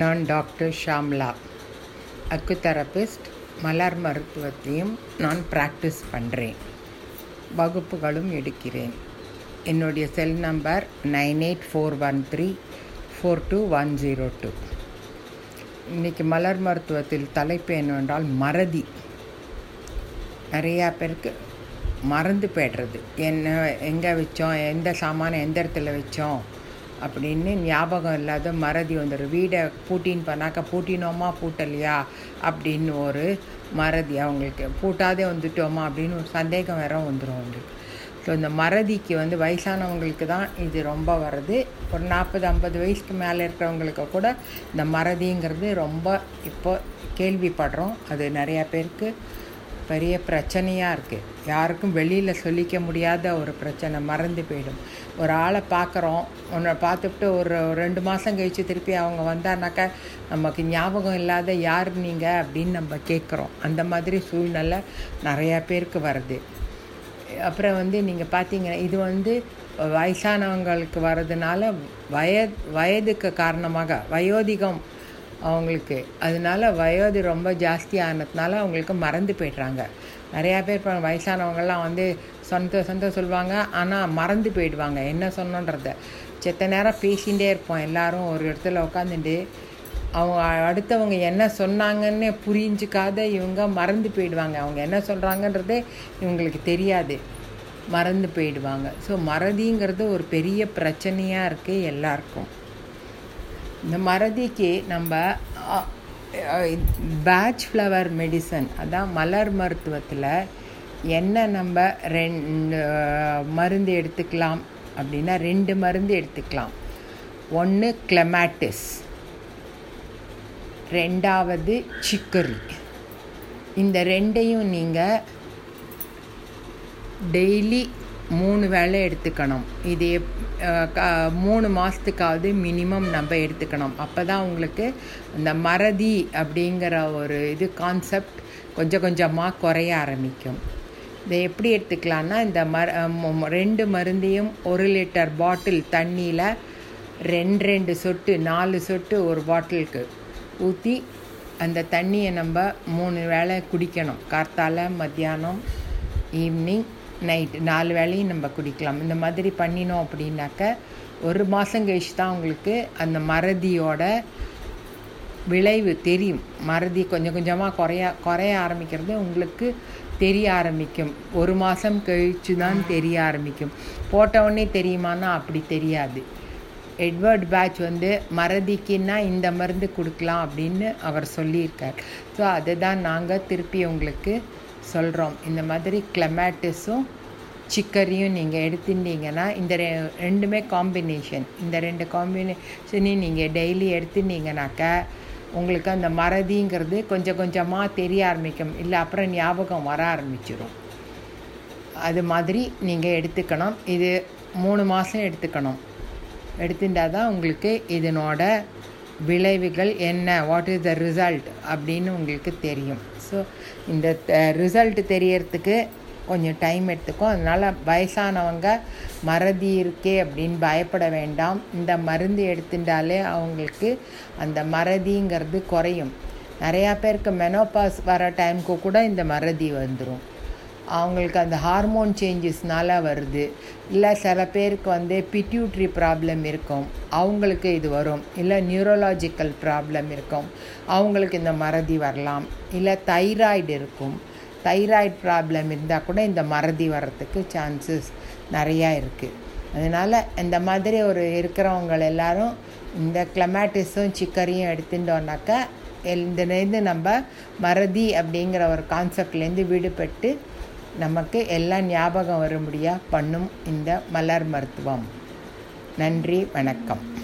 நான் doctor Shamla. Acutherapist மலர் மருத்துவத்தையும் நான் ப்ராக்டிஸ் பண்ணுறேன் வகுப்புகளும் எடுக்கிறேன். என்னுடைய cell number nine eight four one three four two one zero two. இன்றைக்கி மலர் மருத்துவத்தில் தலைப்பு என்னவென்றால் மறதி. நிறையா பேருக்கு மறந்து போய்டுறது. என்ன எங்கே வச்சோம் எந்த சாமானை எந்த இடத்துல வச்சோம் அப்படின்னு ஞாபகம் இல்லாத மறதி வந்துடும் வீடை பூட்டின்னு பண்ணாக்கா பூட்டினோமா? பூட்டலையா? அப்படின்னு ஒரு மறதி அவங்களுக்கு. பூட்டாதே வந்துட்டோமா? அப்படின்னு ஒரு சந்தேகம் வேற வந்துடும் அவங்களுக்கு. ஸோ இந்த மறதிக்கு வந்து வயசானவங்களுக்கு தான் இது ரொம்ப வருது. ஒரு நாற்பது ஐம்பது வயசுக்கு மேலே இருக்கிறவங்களுக்கு கூட இந்த மறதிங்கிறது ரொம்ப இப்போ கேள்விப்படுறோம். அது நிறையா பேருக்கு பெரிய பிரச்சனையாக இருக்குது யாருக்கும் வெளியில் சொல்லிக்க முடியாத ஒரு பிரச்சனை மறந்து போயிடும். ஒரு ஆளை பார்க்குறோம். உன்னை பார்த்துட்டு ஒரு ரெண்டு மாதம் கழித்து திருப்பி அவங்க வந்தானாக்கா நமக்கு ஞாபகம் இல்லாத யார் நீங்கள் அப்படின்னு நம்ம கேட்குறோம். அந்த மாதிரி சூழ்நிலை நிறையா பேருக்கு வருது. அப்புறம் வந்து நீங்கள் பார்த்தீங்கன்னா இது வந்து வயசானவங்களுக்கு வர்றதுனால வய வயதுக்கு காரணமாக வயோதிகம் அவங்களுக்கு. அதனால வயது ரொம்ப ஜாஸ்தி ஆனதுனால அவங்களுக்கு மறந்து போய்ட்றாங்க. நிறையா பேர் இப்போ வயசானவங்கள்லாம் வந்து சொந்த சொந்த சொல்லுவாங்க. ஆனால் மறந்து போயிடுவாங்க. என்ன சொன்னோன்றத. செத்த நேரம் பேசிகிட்டே இருப்போம். எல்லாரும் ஒரு இடத்துல உட்காந்துட்டு அவங்க அடுத்தவங்க என்ன சொன்னாங்கன்னு புரிஞ்சுக்காத இவங்க மறந்து போயிடுவாங்க. அவங்க என்ன சொல்கிறாங்கன்றதே இவங்களுக்கு தெரியாது. மறந்து போயிடுவாங்க. ஸோ மறதிங்கிறது ஒரு பெரிய பிரச்சனையாக இருக்குது எல்லாருக்கும். இந்த மறதிக்கு நம்ம பேட்ச் ஃப்ளவர் மெடிசன் அதான் மலர் மருத்துவத்தில் என்ன நம்ம ரெண்டு மருந்து எடுத்துக்கலாம் அப்படின்னா ரெண்டு மருந்து எடுத்துக்கலாம். ஒன்று கிளமேட்டிஸ் ரெண்டாவது சிக்கரி இந்த ரெண்டையும் நீங்கள் டெய்லி மூணு வேளை எடுத்துக்கணும். இது மூணு மாதத்துக்காவது மினிமம் நம்ம எடுத்துக்கணும். அப்போ தான் உங்களுக்கு இந்த மறதி அப்படிங்கிற ஒரு இது கான்செப்ட் கொஞ்சம் கொஞ்சமாக குறைய ஆரம்பிக்கும். இதை எப்படி எடுத்துக்கலான்னா இந்த மர ரெண்டு மருந்தையும் ஒரு லிட்டர் பாட்டில் தண்ணியில் ரெண்டு ரெண்டு சொட்டு நாலு சொட்டு ஒரு பாட்டிலுக்கு ஊற்றி அந்த தண்ணியை நம்ம மூணு வேளை குடிக்கணும். கார்த்தால மத்தியானம் ஈவினிங் நைட்டு நாலு வேளையும் நம்ம குடிக்கலாம். இந்த மாதிரி பண்ணினோம் அப்படின்னாக்க ஒரு மாதம் கழிச்சு தான் உங்களுக்கு அந்த மறதியோட விளைவு தெரியும். மறதி கொஞ்சம் கொஞ்சமாக குறைய குறைய ஆரம்பிக்கிறது உங்களுக்கு தெரிய ஆரம்பிக்கும். ஒரு மாதம் கழித்து தான் தெரிய ஆரம்பிக்கும். போட்டவுடனே தெரியுமானா அப்படி தெரியாது. எட்வர்ட் பேட்ச் வந்து மறதிக்குன்னா இந்த மருந்து கொடுக்கலாம் அப்படின்னு அவர் சொல்லியிருக்கார். ஸோ அதை தான் நாங்கள் திருப்பி உங்களுக்கு சொல்கிறோம் இந்த மாதிரி கிளமேட்டிஸும் சிக்கரியும் நீங்கள் எடுத்துட்டீங்கன்னா இந்த ரெ ரெண்டுமே காம்பினேஷன் இந்த ரெண்டு காம்பினேஷனையும் நீங்கள் டெய்லி எடுத்துட்டீங்கனாக்கா உங்களுக்கு அந்த மறதிங்கிறது கொஞ்சம் கொஞ்சமாக தெரிய ஆரம்பிக்கும். இல்லை அப்புறம் ஞாபகம் வர ஆரம்பிச்சிடும் அது மாதிரி நீங்கள் எடுத்துக்கணும். இது மூணு மாதம் எடுத்துக்கணும். எடுத்துட்டால் தான் உங்களுக்கு இதனோட விளைவுகள் என்ன? வாட் இஸ் த ரிசல்ட் அப்படின்னு உங்களுக்கு தெரியும். ஸோ இந்த ரிசல்ட் தெரியறதுக்கு கொஞ்சம் டைம் எடுத்துக்கும் அதனால் வயசானவங்க மறதி இருக்கே அப்படின்னு பயப்பட வேண்டாம். இந்த மருந்து எடுத்துட்டாலே அவங்களுக்கு அந்த மறதிங்கிறது குறையும். நிறையா பேருக்கு மெனோபாஸ் வர டைமுக்கு கூட இந்த மறதி வந்துடும் அவங்களுக்கு அந்த ஹார்மோன் சேஞ்சஸ்னால வருது. இல்லை சில பேருக்கு வந்து பிட்யூட்ரி ப்ராப்ளம் இருக்கும். அவங்களுக்கு இது வரும். இல்லை நியூரோலாஜிக்கல் ப்ராப்ளம் இருக்கும். அவங்களுக்கு இந்த மறதி வரலாம். இல்லை தைராய்டு இருக்கும். தைராய்டு ப்ராப்ளம் இருந்தால் கூட இந்த மறதி வர்றதுக்கு சான்சஸ் நிறையா இருக்குது அதனால் இந்த மாதிரி ஒரு இருக்கிறவங்க எல்லாரும் இந்த கிளமேட்டிஸும் சிக்கரியும் எடுத்துட்டோன்னாக்கா எந்த நம்ம மறதி அப்படிங்கிற ஒரு கான்செப்ட்லேருந்து விடுபட்டு நமக்கு எல்லாம் ஞாபகம் வரும்படியாக பண்ணும் இந்த மலர் மருத்துவம். நன்றி வணக்கம்.